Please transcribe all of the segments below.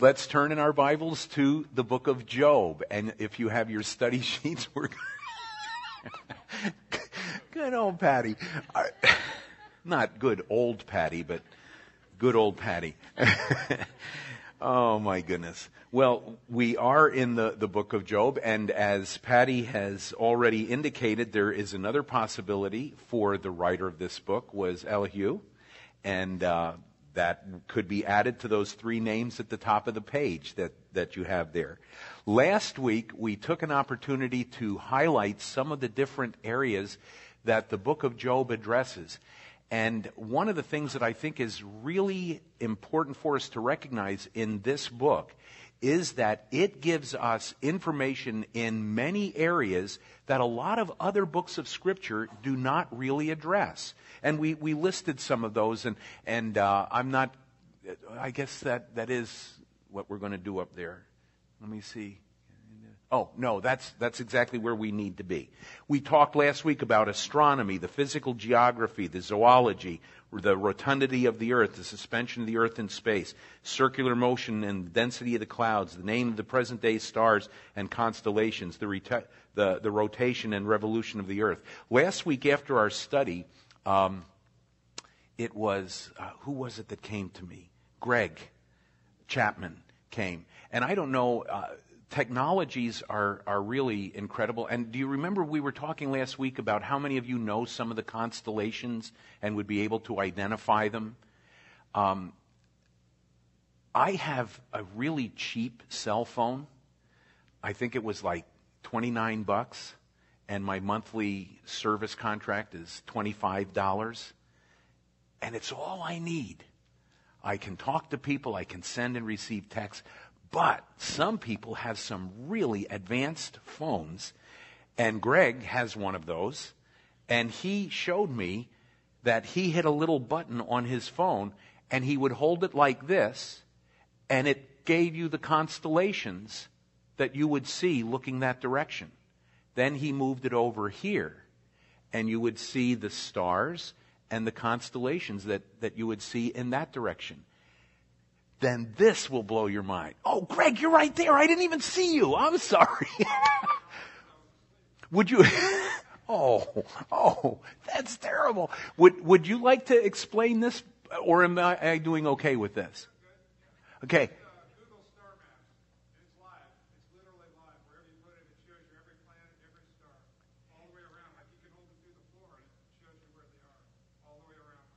let's turn in our Bibles to the book of Job. And if you have your study sheets, we're good old Patty. Not good old Patty, but good old Patty. oh my goodness. Well, we are in the, the book of Job, and as Patty has already indicated, there is another possibility for the writer of this book was Elihu, and uh, that could be added to those three names at the top of the page that, that you have there. Last week, we took an opportunity to highlight some of the different areas that the book of Job addresses. And one of the things that I think is really important for us to recognize in this book is that it gives us information in many areas that a lot of other books of Scripture do not really address. And we, we listed some of those, and, and uh, I'm not, I guess that, that is what we're going to do up there. Let me see. Oh, no, that's, that's exactly where we need to be. We talked last week about astronomy, the physical geography, the zoology, the rotundity of the earth, the suspension of the earth in space, circular motion and density of the clouds, the name of the present day stars and constellations, the, reta- the, the rotation and revolution of the earth. Last week after our study, um, it was, uh, who was it that came to me? Greg Chapman came. And I don't know, uh, technologies are, are really incredible. And do you remember we were talking last week about how many of you know some of the constellations and would be able to identify them? Um, I have a really cheap cell phone. I think it was like 29 bucks, and my monthly service contract is $25. And it's all I need. I can talk to people, I can send and receive texts, but some people have some really advanced phones, and Greg has one of those, and he showed me that he hit a little button on his phone, and he would hold it like this, and it gave you the constellations that you would see looking that direction. Then he moved it over here, and you would see the stars and the constellations that, that you would see in that direction then this will blow your mind. Oh, Greg, you're right there. I didn't even see you. I'm sorry. would you? oh, oh, that's terrible. Would Would you like to explain this, or am I doing okay with this? Okay.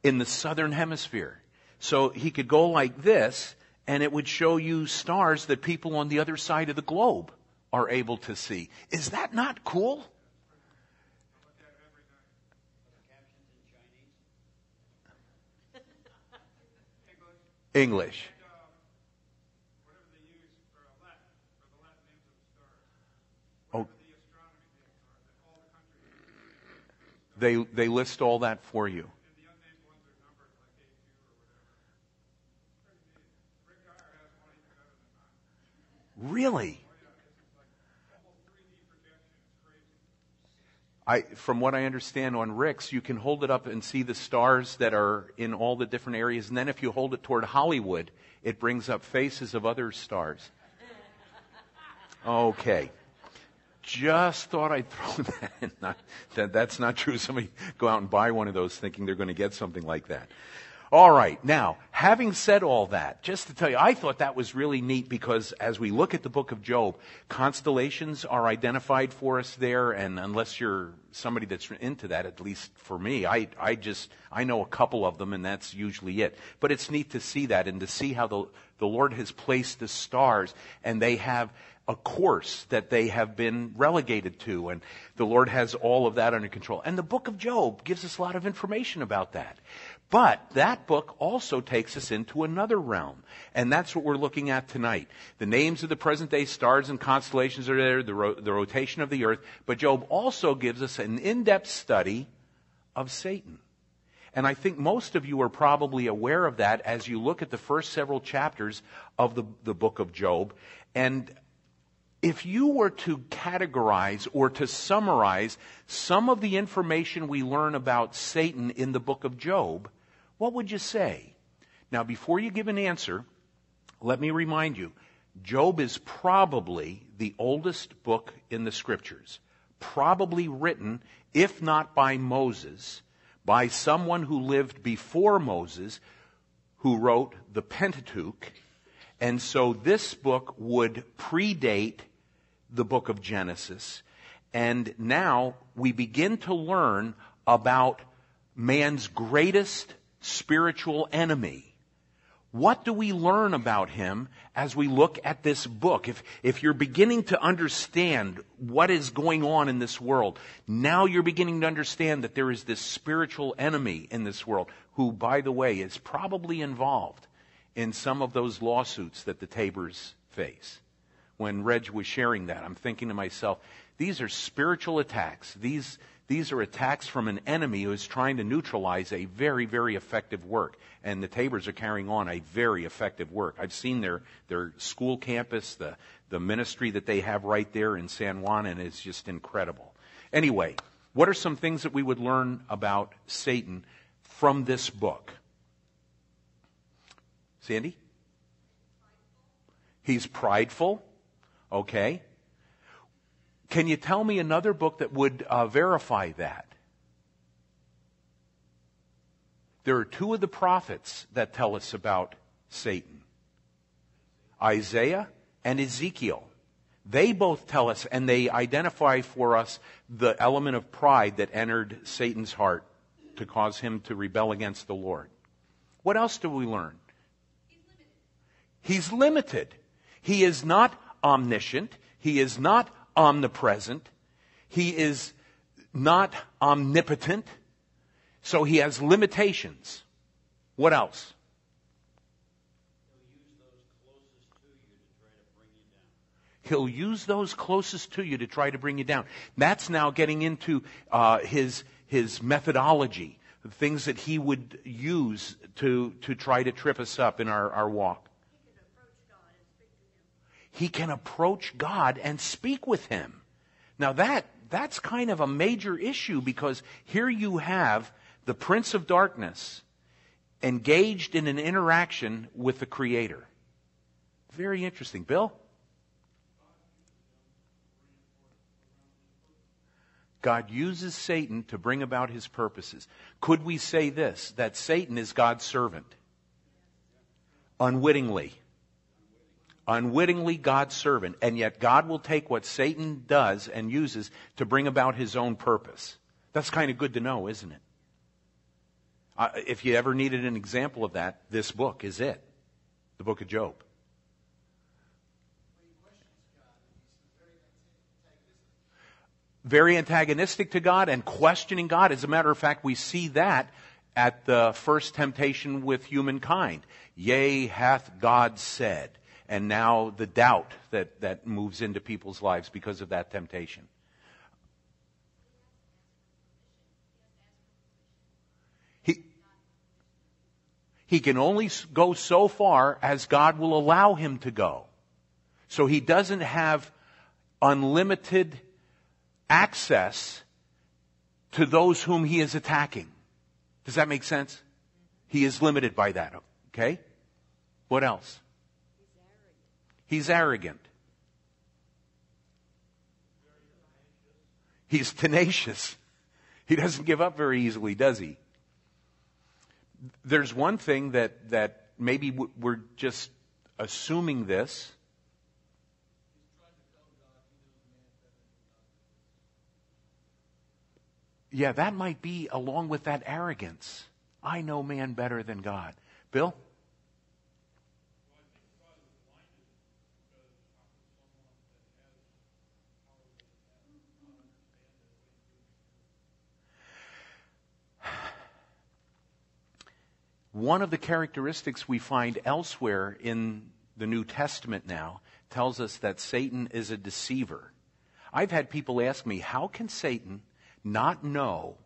In the southern hemisphere. So he could go like this, and it would show you stars that people on the other side of the globe are able to see. Is that not cool? English. Oh. They, they list all that for you. Really? I, from what I understand on Rick's, you can hold it up and see the stars that are in all the different areas. And then if you hold it toward Hollywood, it brings up faces of other stars. Okay. Just thought I'd throw that in. Not, that, that's not true. Somebody go out and buy one of those thinking they're going to get something like that. All right. Now, having said all that, just to tell you, I thought that was really neat because as we look at the book of Job, constellations are identified for us there. And unless you're somebody that's into that, at least for me, I, I just, I know a couple of them and that's usually it. But it's neat to see that and to see how the, the Lord has placed the stars and they have a course that they have been relegated to. And the Lord has all of that under control. And the book of Job gives us a lot of information about that. But that book also takes us into another realm. And that's what we're looking at tonight. The names of the present day stars and constellations are there, the, ro- the rotation of the earth. But Job also gives us an in-depth study of Satan. And I think most of you are probably aware of that as you look at the first several chapters of the, the book of Job. And if you were to categorize or to summarize some of the information we learn about Satan in the book of Job, what would you say? Now, before you give an answer, Let me remind you, Job is probably the oldest book in the scriptures, probably written, if not by Moses, by someone who lived before Moses, who wrote the Pentateuch. And so this book would predate the book of Genesis. And now we begin to learn about man's greatest spiritual enemy. What do we learn about him as we look at this book? If, if you're beginning to understand what is going on in this world, now you're beginning to understand that there is this spiritual enemy in this world who, by the way, is probably involved in some of those lawsuits that the Tabors face. When Reg was sharing that, I'm thinking to myself, these are spiritual attacks. These, these are attacks from an enemy who is trying to neutralize a very, very effective work. And the Tabors are carrying on a very effective work. I've seen their, their school campus, the, the ministry that they have right there in San Juan, and it's just incredible. Anyway, what are some things that we would learn about Satan from this book? Sandy? He's prideful. Okay. Can you tell me another book that would uh, verify that? There are two of the prophets that tell us about Satan Isaiah and Ezekiel. They both tell us and they identify for us the element of pride that entered Satan's heart to cause him to rebel against the Lord. What else do we learn? He's limited. He's limited. He is not omniscient. He is not omnipresent. He is not omnipotent. So he has limitations. What else? He'll use those closest to you to try to bring you down. That's now getting into uh, his his methodology, the things that he would use to to try to trip us up in our, our walk. He can approach God and speak with him. Now that that's kind of a major issue because here you have the prince of darkness engaged in an interaction with the creator. Very interesting. Bill? God uses Satan to bring about his purposes. Could we say this, that Satan is God's servant? Unwittingly. Unwittingly God's servant. And yet God will take what Satan does and uses to bring about his own purpose. That's kind of good to know, isn't it? Uh, if you ever needed an example of that, this book is it. The book of Job. Very antagonistic to God and questioning God. As a matter of fact, we see that at the first temptation with humankind. Yea, hath God said. And now the doubt that, that moves into people's lives because of that temptation. He, he can only go so far as God will allow him to go. So he doesn't have unlimited access to those whom he is attacking. Does that make sense? He is limited by that. Okay? What else? He's arrogant. He's tenacious. He doesn't give up very easily, does he? There's one thing that, that maybe we're just assuming this. Yeah, that might be along with that arrogance. I know man better than God. Bill? One of the characteristics we find elsewhere in the New Testament now tells us that Satan is a deceiver. I've had people ask me, how can Satan not know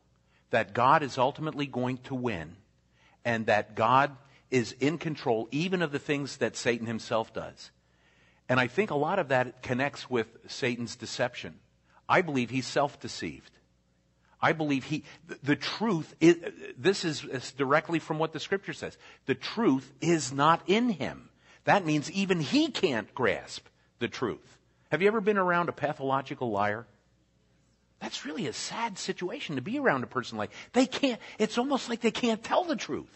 that God is ultimately going to win and that God is in control even of the things that Satan himself does. And I think a lot of that connects with Satan's deception. I believe he's self-deceived. I believe he, the truth, is, this is, is directly from what the scripture says. The truth is not in him. That means even he can't grasp the truth. Have you ever been around a pathological liar? That's really a sad situation to be around a person like they can't it's almost like they can't tell the truth.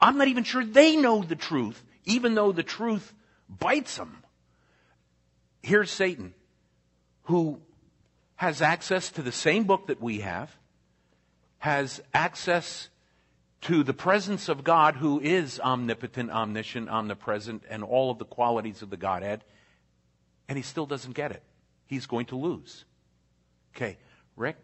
I'm not even sure they know the truth even though the truth bites them. Here's Satan who has access to the same book that we have, has access to the presence of God who is omnipotent, omniscient, omnipresent, and all of the qualities of the Godhead, and he still doesn't get it. He's going to lose. Okay, Rick?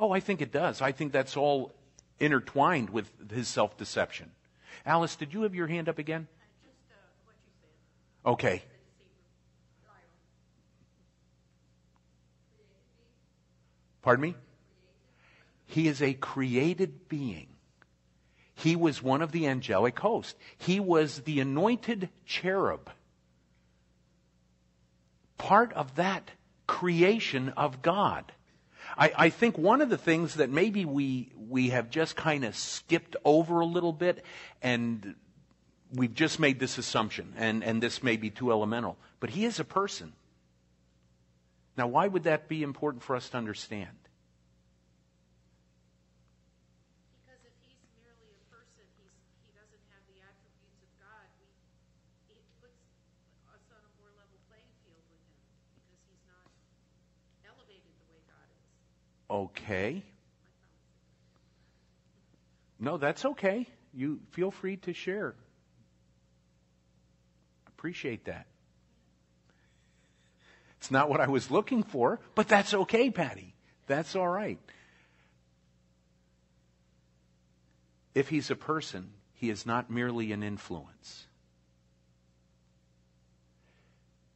Oh, I think it does. I think that's all intertwined with his self deception. Alice, did you have your hand up again? Okay. Pardon me? He is a created being. He was one of the angelic host. He was the anointed cherub. Part of that creation of God. I, I, think one of the things that maybe we we have just kind of skipped over a little bit, and we've just made this assumption, and, and this may be too elemental, but he is a person. Now, why would that be important for us to understand? Because if he's merely a person, he doesn't have the attributes of God, it puts us on a more level playing field with him because he's not elevated the way God is. Okay. No, that's okay. You feel free to share. Appreciate that. It's not what I was looking for, but that's okay, Patty. That's all right. If he's a person, he is not merely an influence.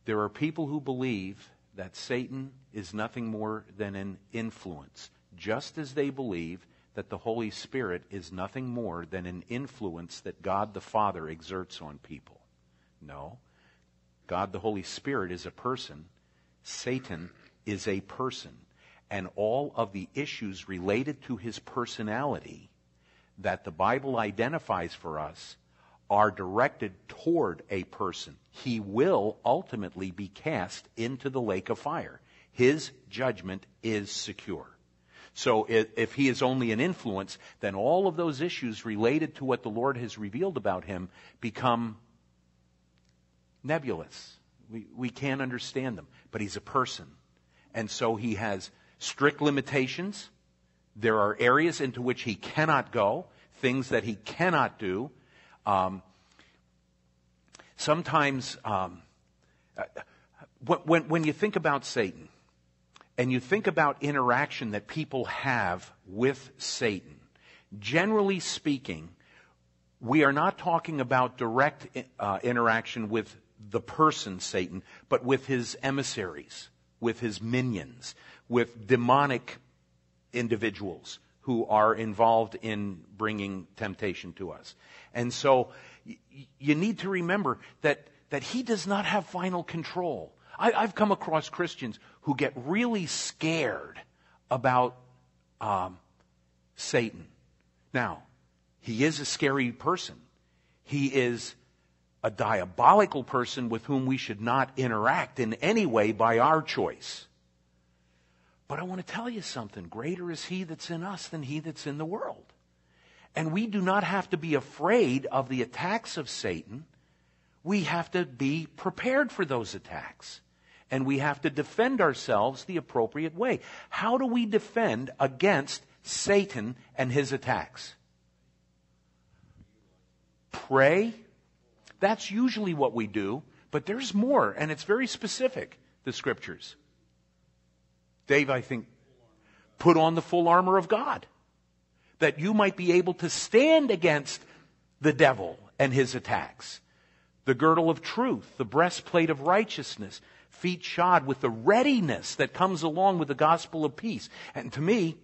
There are people who believe that Satan is nothing more than an influence, just as they believe that the Holy Spirit is nothing more than an influence that God the Father exerts on people. No. God the Holy Spirit is a person. Satan is a person. And all of the issues related to his personality that the Bible identifies for us are directed toward a person. He will ultimately be cast into the lake of fire. His judgment is secure. So if he is only an influence, then all of those issues related to what the Lord has revealed about him become nebulous. We, we can't understand them. But he's a person. And so he has strict limitations. There are areas into which he cannot go, things that he cannot do. Um, sometimes, um, uh, when, when you think about Satan, and you think about interaction that people have with Satan, generally speaking, we are not talking about direct uh, interaction with the person Satan, but with his emissaries, with his minions, with demonic individuals who are involved in bringing temptation to us. And so y- you need to remember that, that he does not have final control. I, have come across Christians who get really scared about um, Satan. Now, he is a scary person. He is a diabolical person with whom we should not interact in any way by our choice. But I want to tell you something. Greater is he that's in us than he that's in the world. And we do not have to be afraid of the attacks of Satan. We have to be prepared for those attacks and we have to defend ourselves the appropriate way. How do we defend against Satan and his attacks? Pray. That's usually what we do, but there's more, and it's very specific, the scriptures. Dave, I think, put on the full armor of God, that you might be able to stand against the devil and his attacks. The girdle of truth, the breastplate of righteousness, feet shod with the readiness that comes along with the gospel of peace. And to me,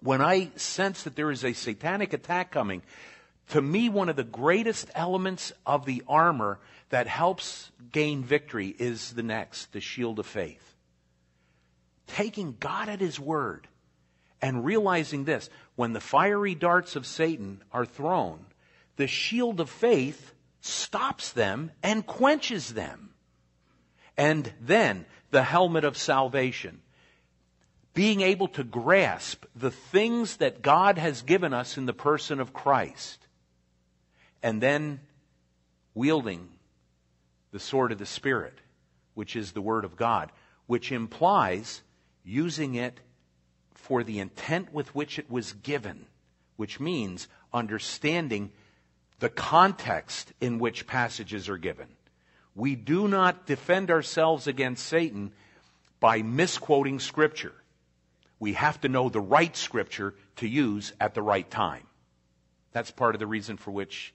when I sense that there is a satanic attack coming, to me, one of the greatest elements of the armor that helps gain victory is the next, the shield of faith. Taking God at His word and realizing this when the fiery darts of Satan are thrown, the shield of faith stops them and quenches them. And then the helmet of salvation. Being able to grasp the things that God has given us in the person of Christ. And then wielding the sword of the Spirit, which is the Word of God, which implies using it for the intent with which it was given, which means understanding the context in which passages are given. We do not defend ourselves against Satan by misquoting Scripture. We have to know the right Scripture to use at the right time. That's part of the reason for which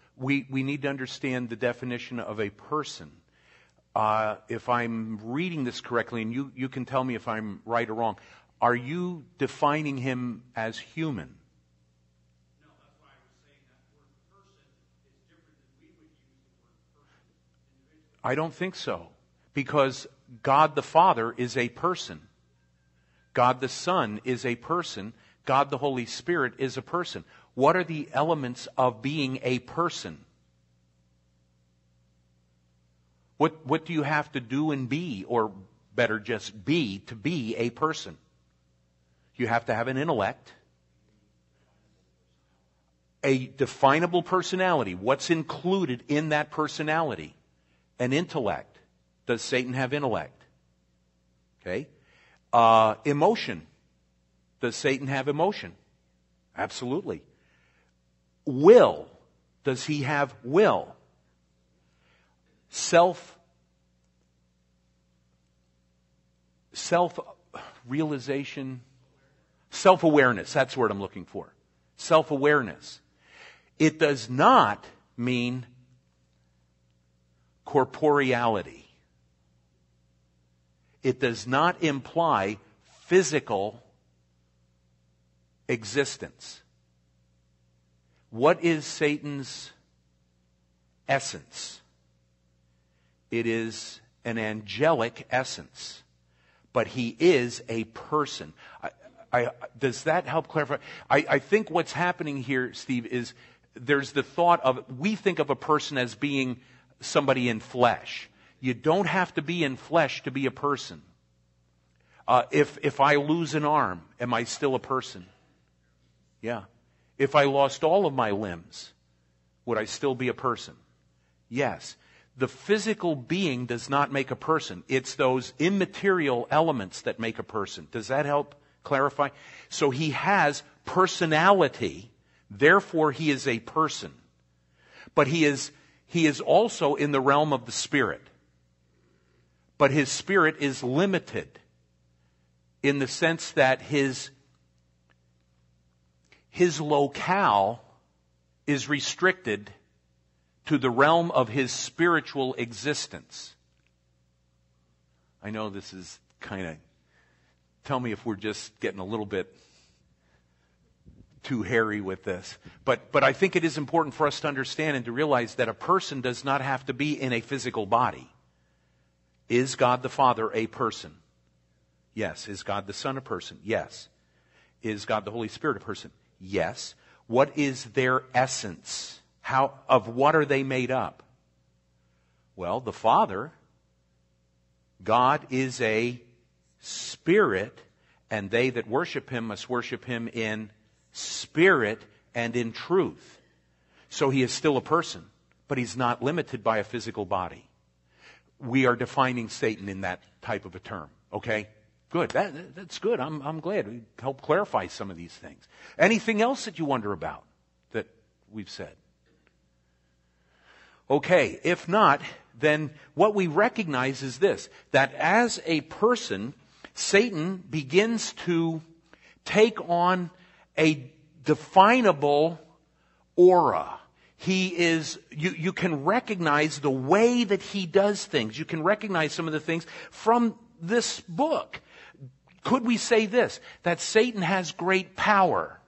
We, we need to understand the definition of a person. Uh, if I'm reading this correctly, and you, you can tell me if I'm right or wrong, are you defining him as human? No, that's why I was saying that word person is different than we would use the word person I don't think so. Because God the Father is a person. God the Son is a person. God the Holy Spirit is a person. What are the elements of being a person? What, what do you have to do and be, or better just be, to be a person? You have to have an intellect, a definable personality. What's included in that personality? An intellect. Does Satan have intellect? Okay. Uh, emotion. Does Satan have emotion? Absolutely. Will. Does he have will? Self self realization, self awareness. That's what I'm looking for. Self awareness. It does not mean corporeality. It does not imply physical existence. What is Satan's essence? It is an angelic essence, but he is a person. I, I, does that help clarify? I, I think what's happening here, Steve, is there's the thought of we think of a person as being somebody in flesh. You don't have to be in flesh to be a person. Uh, if if I lose an arm, am I still a person? Yeah. If I lost all of my limbs, would I still be a person? Yes. The physical being does not make a person. It's those immaterial elements that make a person. Does that help clarify? So he has personality, therefore he is a person. But he is, he is also in the realm of the spirit. But his spirit is limited in the sense that his his locale is restricted to the realm of his spiritual existence. I know this is kind of, tell me if we're just getting a little bit too hairy with this. But, but I think it is important for us to understand and to realize that a person does not have to be in a physical body. Is God the Father a person? Yes. Is God the Son a person? Yes. Is God the Holy Spirit a person? Yes. What is their essence? How, of what are they made up? Well, the Father, God is a spirit, and they that worship him must worship him in spirit and in truth. So he is still a person, but he's not limited by a physical body. We are defining Satan in that type of a term, okay? Good. That, that's good. I'm, I'm glad we helped clarify some of these things. Anything else that you wonder about that we've said? Okay. If not, then what we recognize is this, that as a person, Satan begins to take on a definable aura. he is, you, you can recognize the way that he does things. You can recognize some of the things from this book. Could we say this? That Satan has great power.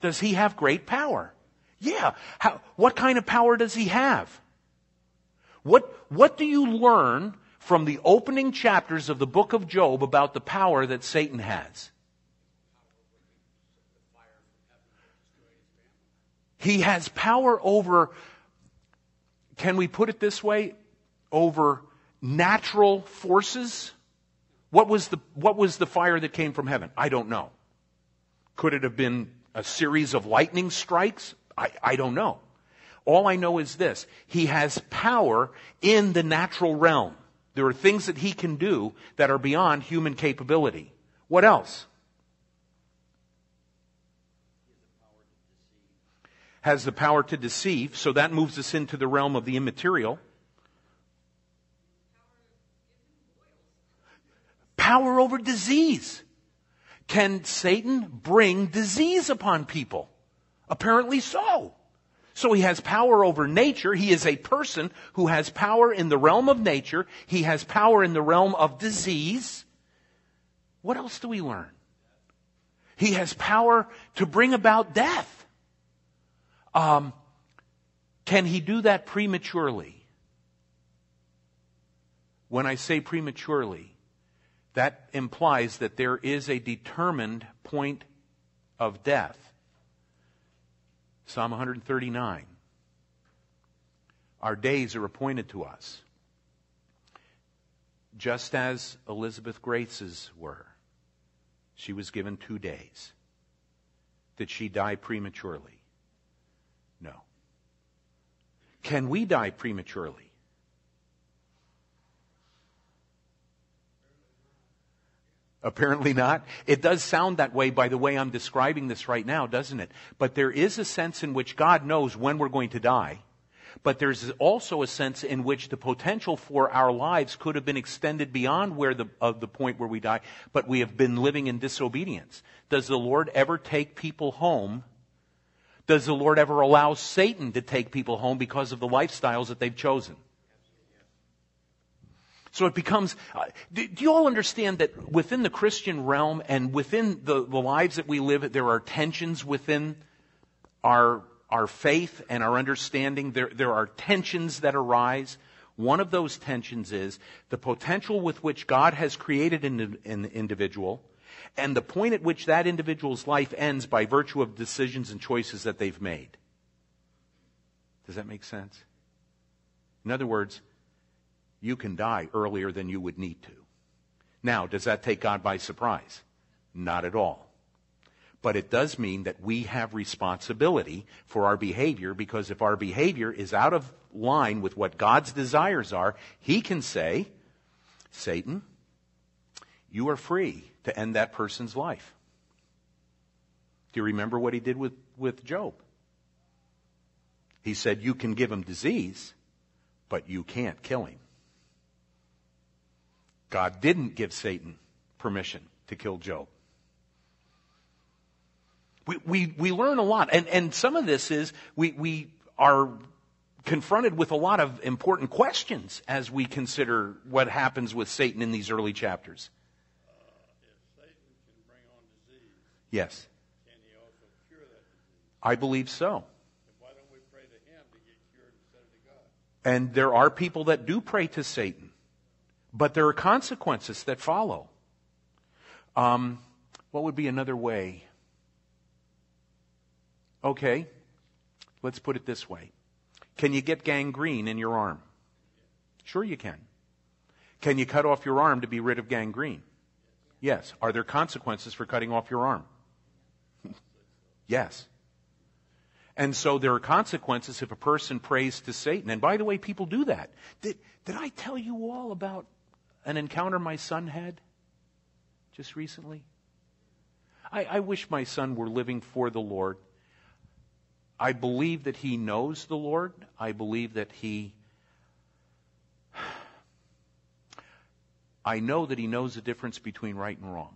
Does he have great power? Yeah. How, what kind of power does he have? What, what do you learn from the opening chapters of the book of Job about the power that Satan has? He has power over, can we put it this way, over natural forces? What was the, what was the fire that came from heaven? I don't know. Could it have been a series of lightning strikes? I, I don't know. All I know is this. He has power in the natural realm. There are things that he can do that are beyond human capability. What else? has the power to deceive, so that moves us into the realm of the immaterial. Power over disease. Can Satan bring disease upon people? Apparently so. So he has power over nature. He is a person who has power in the realm of nature. He has power in the realm of disease. What else do we learn? He has power to bring about death. Um, can he do that prematurely? When I say prematurely, that implies that there is a determined point of death. Psalm 139. Our days are appointed to us, just as Elizabeth Grace's were. She was given two days. Did she die prematurely? No. Can we die prematurely? Apparently not. It does sound that way by the way I'm describing this right now, doesn't it? But there is a sense in which God knows when we're going to die. But there's also a sense in which the potential for our lives could have been extended beyond where the, of the point where we die, but we have been living in disobedience. Does the Lord ever take people home does the Lord ever allow Satan to take people home because of the lifestyles that they've chosen? So it becomes, uh, do, do, you all understand that within the Christian realm and within the, the lives that we live, there are tensions within our, our faith and our understanding? There, there are tensions that arise. One of those tensions is the potential with which God has created an, an individual and the point at which that individual's life ends by virtue of decisions and choices that they've made. Does that make sense? In other words, you can die earlier than you would need to. Now, does that take God by surprise? Not at all. But it does mean that we have responsibility for our behavior because if our behavior is out of line with what God's desires are, He can say, Satan, you are free to end that person's life. Do you remember what he did with, with Job? He said, You can give him disease, but you can't kill him. God didn't give Satan permission to kill Job. We, we, we learn a lot, and, and some of this is we, we are confronted with a lot of important questions as we consider what happens with Satan in these early chapters. Uh, yes. Can he also cure that disease? I believe so. why don't we pray to him to get cured instead of to God? And there are people that do pray to Satan, but there are consequences that follow. Um, what would be another way? Okay, let's put it this way. Can you get gangrene in your arm? Sure, you can. Can you cut off your arm to be rid of gangrene? Yes. Are there consequences for cutting off your arm? Yes. And so there are consequences if a person prays to Satan. And by the way, people do that. Did, did I tell you all about an encounter my son had just recently? I, I wish my son were living for the Lord. I believe that he knows the Lord. I believe that he. I know that he knows the difference between right and wrong.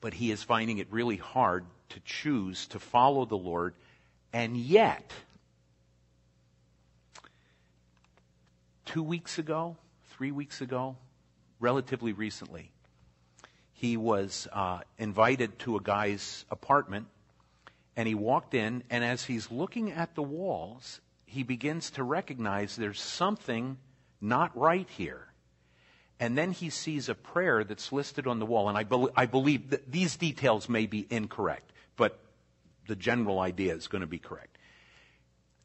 But he is finding it really hard to choose to follow the Lord And yet, two weeks ago, three weeks ago, relatively recently, he was uh, invited to a guy's apartment and he walked in and as he's looking at the walls he begins to recognize there's something not right here. And then he sees a prayer that's listed on the wall and i, be- I believe that these details may be incorrect but the general idea is going to be correct.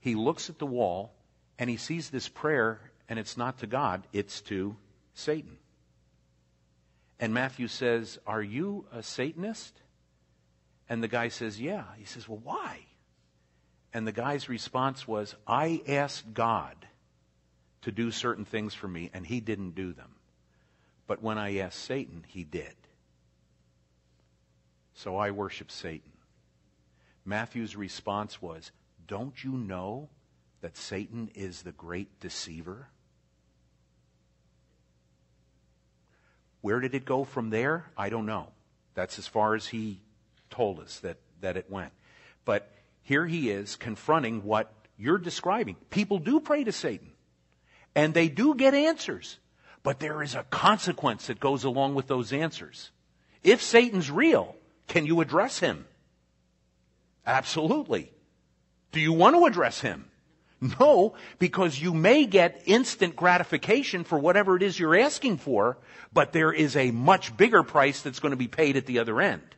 He looks at the wall and he sees this prayer and it's not to god it's to satan and Matthew says, Are you a Satanist? And the guy says, Yeah. He says, Well, why? And the guy's response was, I asked God to do certain things for me, and he didn't do them. But when I asked Satan, he did. So I worship Satan. Matthew's response was, Don't you know that Satan is the great deceiver? Where did it go from there? I don't know. That's as far as he told us that, that it went. But here he is confronting what you're describing. People do pray to Satan, and they do get answers, but there is a consequence that goes along with those answers. If Satan's real, can you address him? Absolutely. Do you want to address him? No, because you may get instant gratification for whatever it is you're asking for, but there is a much bigger price that's going to be paid at the other end.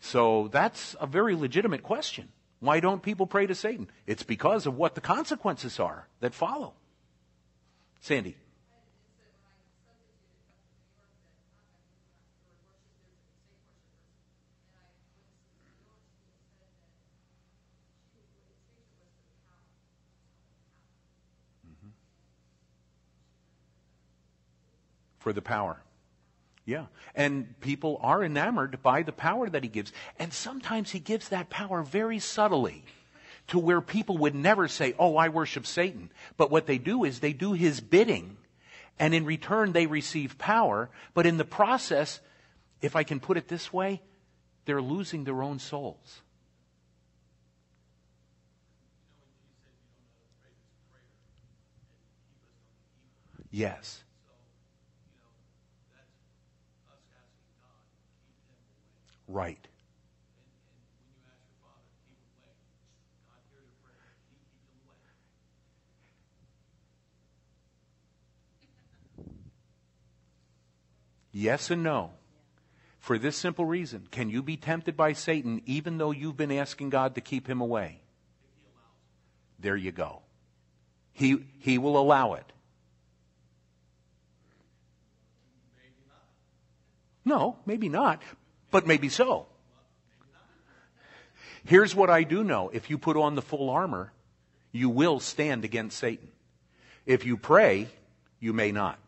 So that's a very legitimate question. Why don't people pray to Satan? It's because of what the consequences are that follow. Sandy. For the power. Yeah. And people are enamored by the power that he gives. And sometimes he gives that power very subtly to where people would never say, Oh, I worship Satan. But what they do is they do his bidding. And in return, they receive power. But in the process, if I can put it this way, they're losing their own souls. Yes. Right. Yes and no. For this simple reason, can you be tempted by Satan even though you've been asking God to keep him away? There you go. He, he will allow it. No, maybe not but maybe so. Here's what I do know. If you put on the full armor, you will stand against Satan. If you pray, you may not.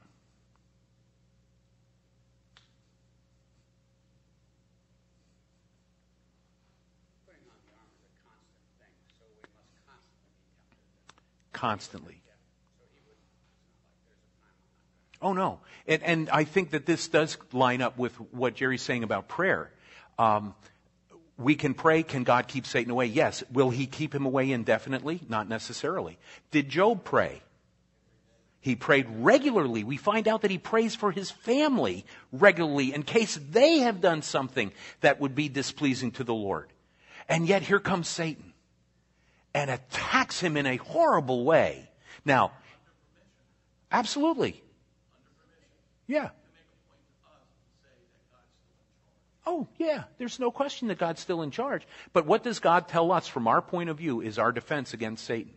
Constantly. Oh, no. And, and, I think that this does line up with what Jerry's saying about prayer. Um, we can pray, can God keep Satan away? Yes. Will he keep him away indefinitely? Not necessarily. Did Job pray? He prayed regularly. We find out that he prays for his family regularly in case they have done something that would be displeasing to the Lord. And yet here comes Satan and attacks him in a horrible way. Now, absolutely. Yeah. Oh, yeah. There's no question that God's still in charge. But what does God tell us from our point of view is our defense against Satan?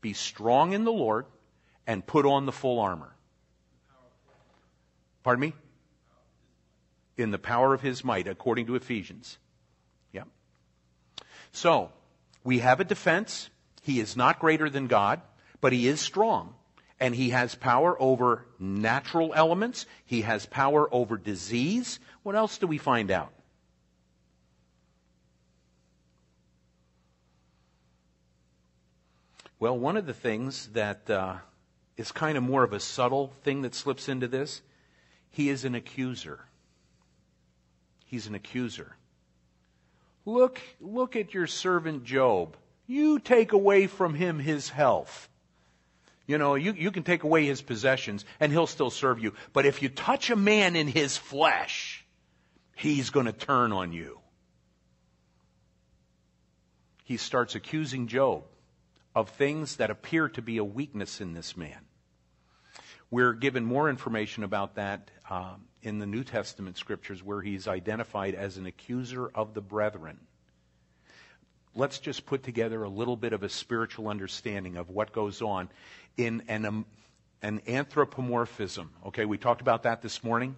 Be strong in the Lord and put on the full armor. Pardon me? In the power of his might, according to Ephesians. Yeah. So, we have a defense. He is not greater than God, but he is strong and he has power over natural elements. He has power over disease. What else do we find out? Well, one of the things that uh, is kind of more of a subtle thing that slips into this, he is an accuser. He's an accuser. Look, look at your servant Job. You take away from him his health. You know, you, you can take away his possessions and he'll still serve you. But if you touch a man in his flesh, he's going to turn on you. He starts accusing Job of things that appear to be a weakness in this man. We're given more information about that um, in the New Testament scriptures where he's identified as an accuser of the brethren let's just put together a little bit of a spiritual understanding of what goes on in an, um, an anthropomorphism. Okay, we talked about that this morning.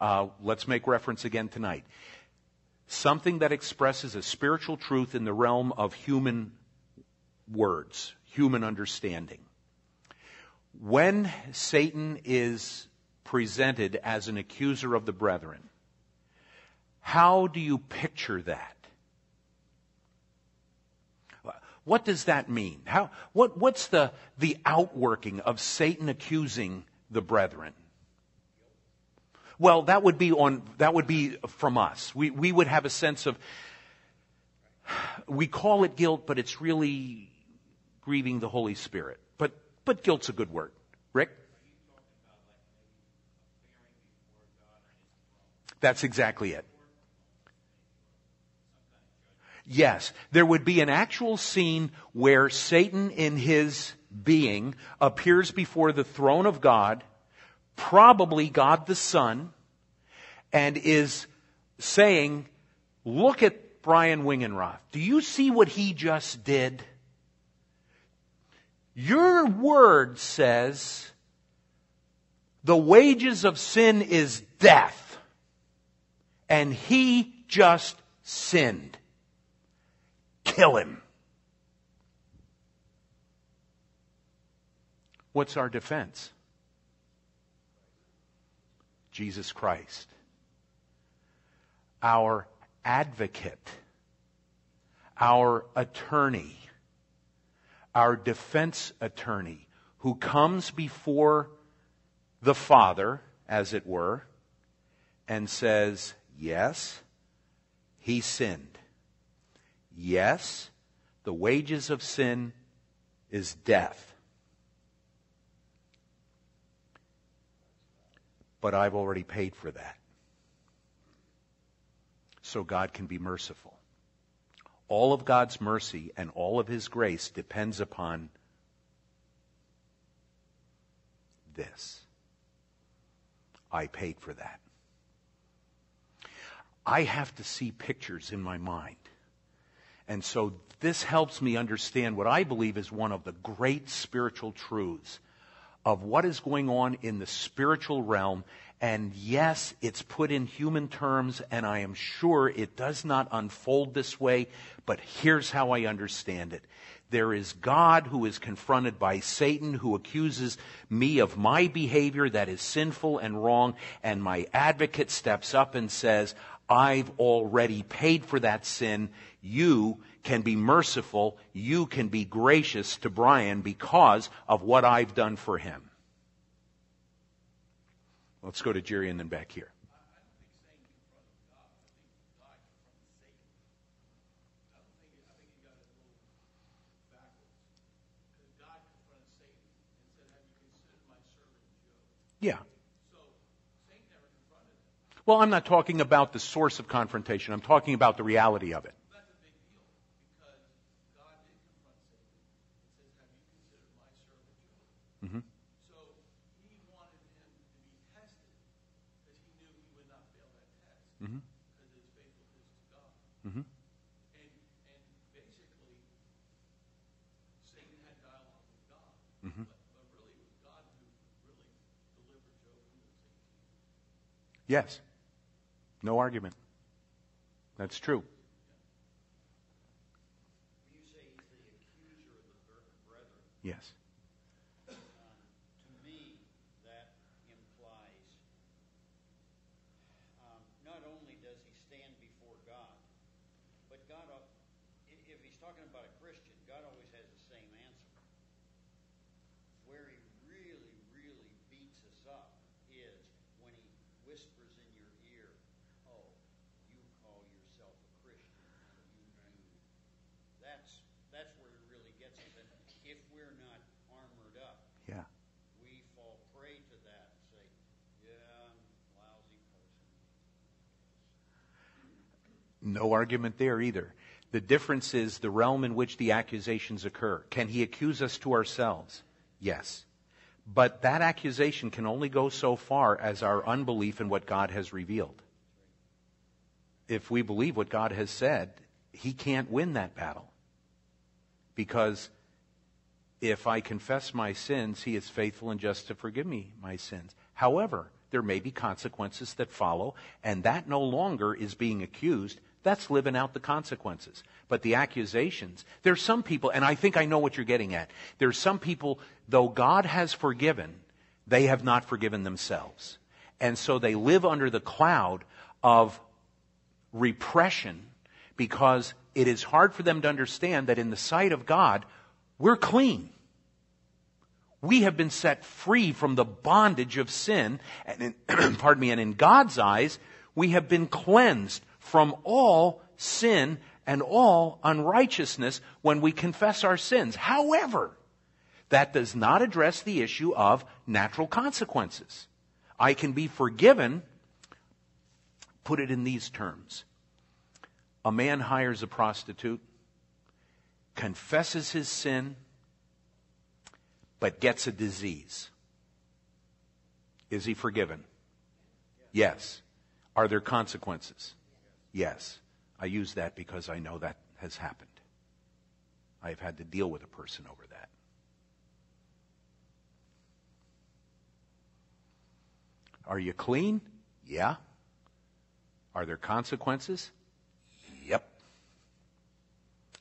Uh, let's make reference again tonight. Something that expresses a spiritual truth in the realm of human words, human understanding. When Satan is presented as an accuser of the brethren, how do you picture that? What does that mean? How, what, what's the, the outworking of Satan accusing the brethren? Well, that would be on, that would be from us. We, we would have a sense of, we call it guilt, but it's really grieving the Holy Spirit. But, but guilt's a good word. Rick? That's exactly it. Yes, there would be an actual scene where Satan in his being appears before the throne of God, probably God the Son, and is saying, look at Brian Wingenroth. Do you see what he just did? Your word says the wages of sin is death. And he just sinned kill him. What's our defense? Jesus Christ. Our advocate. Our attorney. Our defense attorney who comes before the Father, as it were, and says, Yes, he sinned. Yes, the wages of sin is death. But I've already paid for that. So God can be merciful. All of God's mercy and all of His grace depends upon this. I paid for that. I have to see pictures in my mind and so this helps me understand what I believe is one of the great spiritual truths of what is going on in the spiritual realm. And yes, it's put in human terms, and I am sure it does not unfold this way, but here's how I understand it. There is God who is confronted by Satan who accuses me of my behavior that is sinful and wrong, and my advocate steps up and says, I've already paid for that sin. You can be merciful. You can be gracious to Brian because of what I've done for him. Let's go to Jerry and then back here. Yeah. Well, I'm not talking about the source of confrontation. I'm talking about the reality of it. Mm-hmm. So he wanted him to be tested because he knew he would not fail that test mm-hmm. because his faithfulness to God. Mm-hmm. And, and basically, Satan had dialogue with God. Mm-hmm. But, but really, it was God who really delivered Job from the Satan. Yes. No argument. That's true. Yes. No argument there either. The difference is the realm in which the accusations occur. Can he accuse us to ourselves? Yes. But that accusation can only go so far as our unbelief in what God has revealed. If we believe what God has said, he can't win that battle. Because if I confess my sins, he is faithful and just to forgive me my sins. However, there may be consequences that follow, and that no longer is being accused. That's living out the consequences. But the accusations, there's some people, and I think I know what you're getting at. There's some people, though God has forgiven, they have not forgiven themselves. And so they live under the cloud of repression because it is hard for them to understand that in the sight of God, we're clean. We have been set free from the bondage of sin, and in, pardon me, and in God's eyes, we have been cleansed from all sin and all unrighteousness when we confess our sins. However, that does not address the issue of natural consequences. I can be forgiven, put it in these terms. A man hires a prostitute, confesses his sin, but gets a disease. Is he forgiven? Yes. Are there consequences? Yes. I use that because I know that has happened. I have had to deal with a person over that. Are you clean? Yeah. Are there consequences? Yep.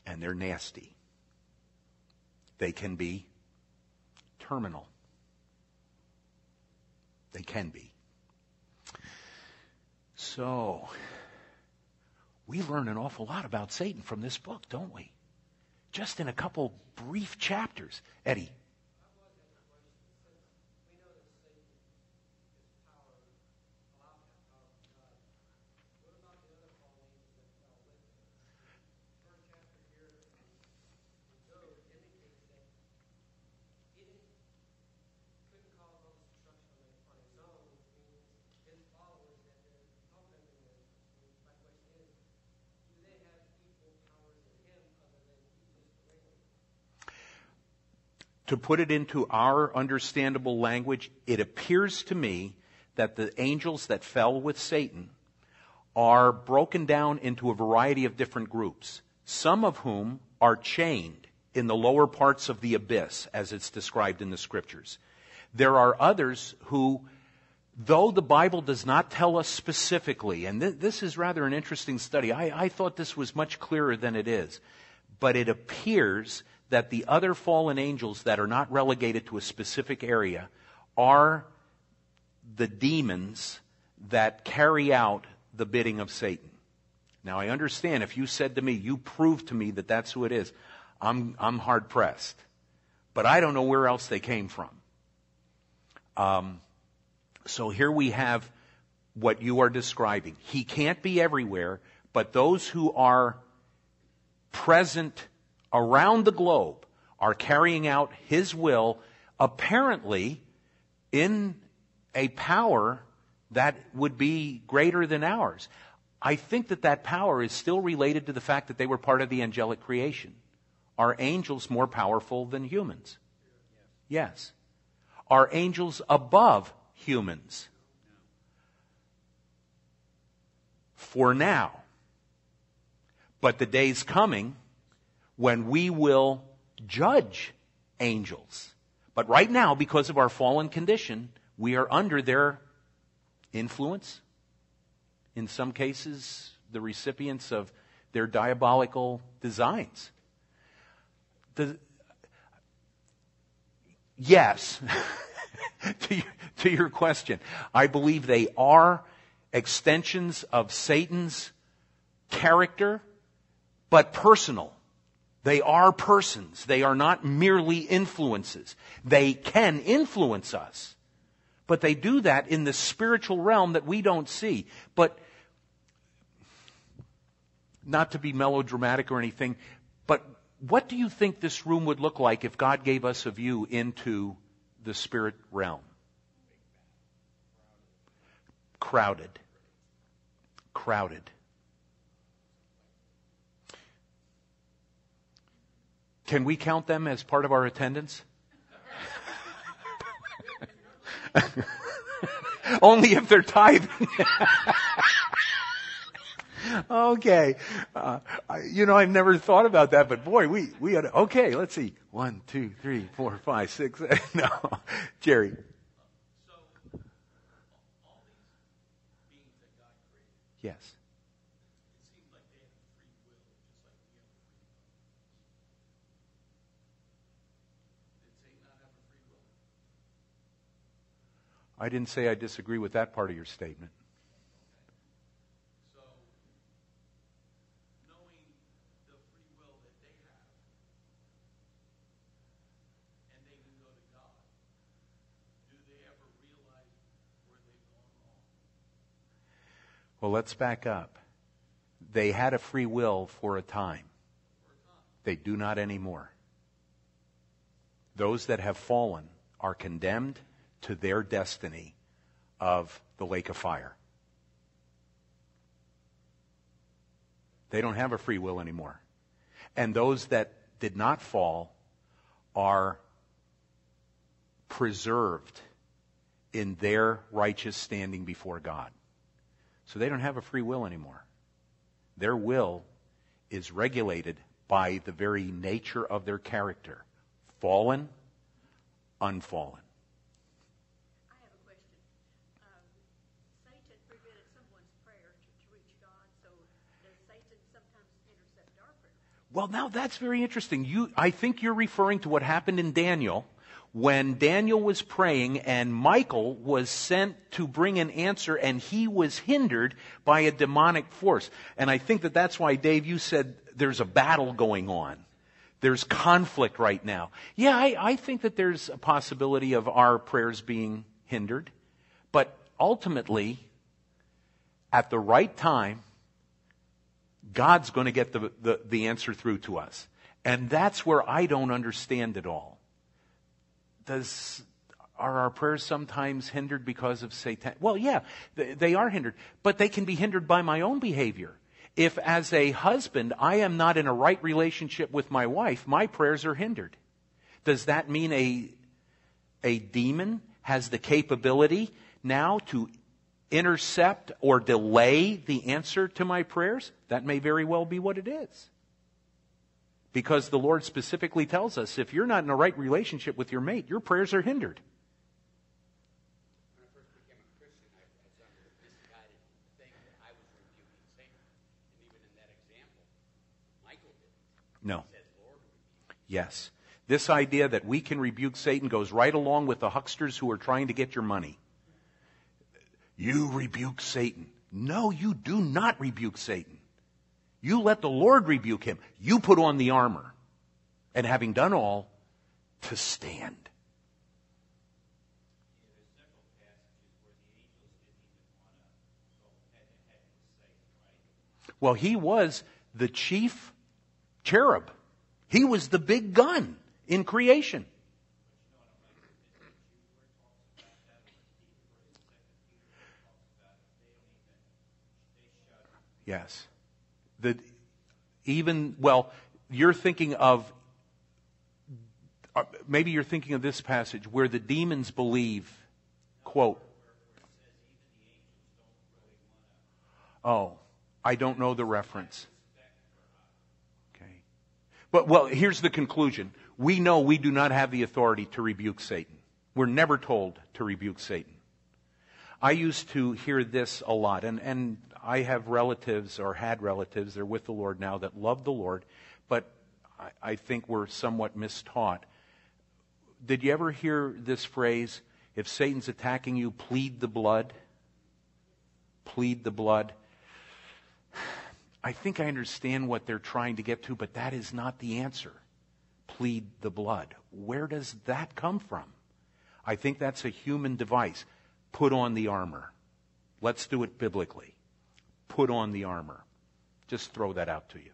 And they're nasty. They can be terminal. They can be. So, we learn an awful lot about Satan from this book, don't we? Just in a couple brief chapters. Eddie. To put it into our understandable language, it appears to me that the angels that fell with Satan are broken down into a variety of different groups, some of whom are chained in the lower parts of the abyss, as it's described in the scriptures. There are others who, though the Bible does not tell us specifically, and th- this is rather an interesting study, I, I thought this was much clearer than it is, but it appears that the other fallen angels that are not relegated to a specific area are the demons that carry out the bidding of Satan. Now, I understand if you said to me, you prove to me that that's who it is, I'm, I'm hard pressed. But I don't know where else they came from. Um, so here we have what you are describing. He can't be everywhere, but those who are present around the globe are carrying out His will, apparently in a power that would be greater than ours. I think that that power is still related to the fact that they were part of the angelic creation. Are angels more powerful than humans? Yes. Are angels above humans? For now. But the day's coming when we will judge angels. But right now, because of our fallen condition, we are under their influence. In some cases, the recipients of their diabolical designs. The, yes, to, to your question, I believe they are extensions of Satan's character, but personal. They are persons. They are not merely influences. They can influence us. But they do that in the spiritual realm that we don't see. But not to be melodramatic or anything, but what do you think this room would look like if God gave us a view into the spirit realm? Crowded. Crowded. Can we count them as part of our attendance? Only if they're tithing. okay. Uh, I, you know, I've never thought about that, but boy, we, we had, okay, let's see. One, two, three, four, five, six. no. Jerry. So, all these beings that God created, Yes. it seems like they have free will, just like we have free will. Did Satan not have a free will? I didn't say I disagree with that part of your statement. So, knowing the free will that they have, and they can go to God, do they ever realize where they've gone wrong? Well, let's back up. They had a free will for a time. They do not anymore. Those that have fallen are condemned to their destiny of the lake of fire. They don't have a free will anymore. And those that did not fall are preserved in their righteous standing before God. So they don't have a free will anymore. Their will is regulated by the very nature of their character fallen, unfallen. I have a question. Um, Satan prevented someone's prayer to, to reach God, so does Satan sometimes intercept our prayer? Well, now that's very interesting. You, I think you're referring to what happened in Daniel when Daniel was praying and Michael was sent to bring an answer and he was hindered by a demonic force. And I think that that's why, Dave, you said there's a battle going on. There's conflict right now. Yeah, I, I think that there's a possibility of our prayers being hindered. But ultimately, at the right time, God's going to get the, the, the answer through to us. And that's where I don't understand it all. Does, are our prayers sometimes hindered because of Satan? Well, yeah, they, they are hindered, but they can be hindered by my own behavior. If as a husband I am not in a right relationship with my wife, my prayers are hindered. Does that mean a, a demon has the capability now to intercept or delay the answer to my prayers? That may very well be what it is. Because the Lord specifically tells us if you're not in a right relationship with your mate, your prayers are hindered. when I first became a Christian, I, I was under the misguided thing that I was rebuking Satan. And even in that example, Michael. No. Said, Lord. Yes. This idea that we can rebuke Satan goes right along with the hucksters who are trying to get your money. You rebuke Satan. No, you do not rebuke Satan. You let the Lord rebuke him. You put on the armor. And having done all, to stand. Well, he was the chief cherub. He was the big gun in creation. Yes. The, even, well, you're thinking of, uh, maybe you're thinking of this passage where the demons believe, quote, Oh, I don't know the reference. Okay. But, well, here's the conclusion. We know we do not have the authority to rebuke Satan. We're never told to rebuke Satan. I used to hear this a lot, and, and I have relatives or had relatives, they're with the Lord now, that love the Lord, but I, I think we're somewhat mistaught. Did you ever hear this phrase, if Satan's attacking you, plead the blood? Plead the blood. I think I understand what they're trying to get to, but that is not the answer. Plead the blood. Where does that come from? I think that's a human device. Put on the armor. Let's do it biblically. Put on the armor. Just throw that out to you.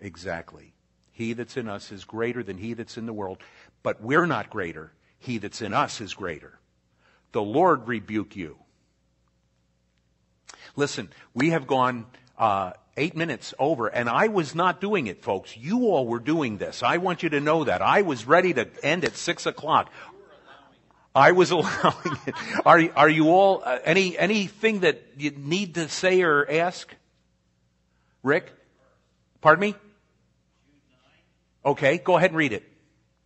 Exactly. He that's in us is greater than he that's in the world, but we're not greater. He that's in us is greater. The Lord rebuke you. Listen, we have gone uh, eight minutes over, and I was not doing it, folks. You all were doing this. I want you to know that. I was ready to end at six o'clock. I was allowing it. Are, are you all, uh, any, anything that you need to say or ask? Rick? Pardon me? Okay, go ahead and read it.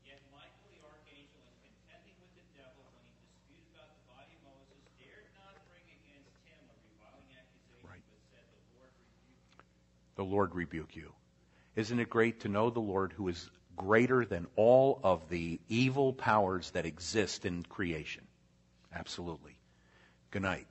Yet Michael the archangel, in contending with the devil when he disputed about the body of Moses, dared not bring against him a reviling accusation, Right. The Lord rebuke. The Lord rebuke you. Isn't it great to know the Lord who is greater than all of the evil powers that exist in creation? Absolutely. Good night.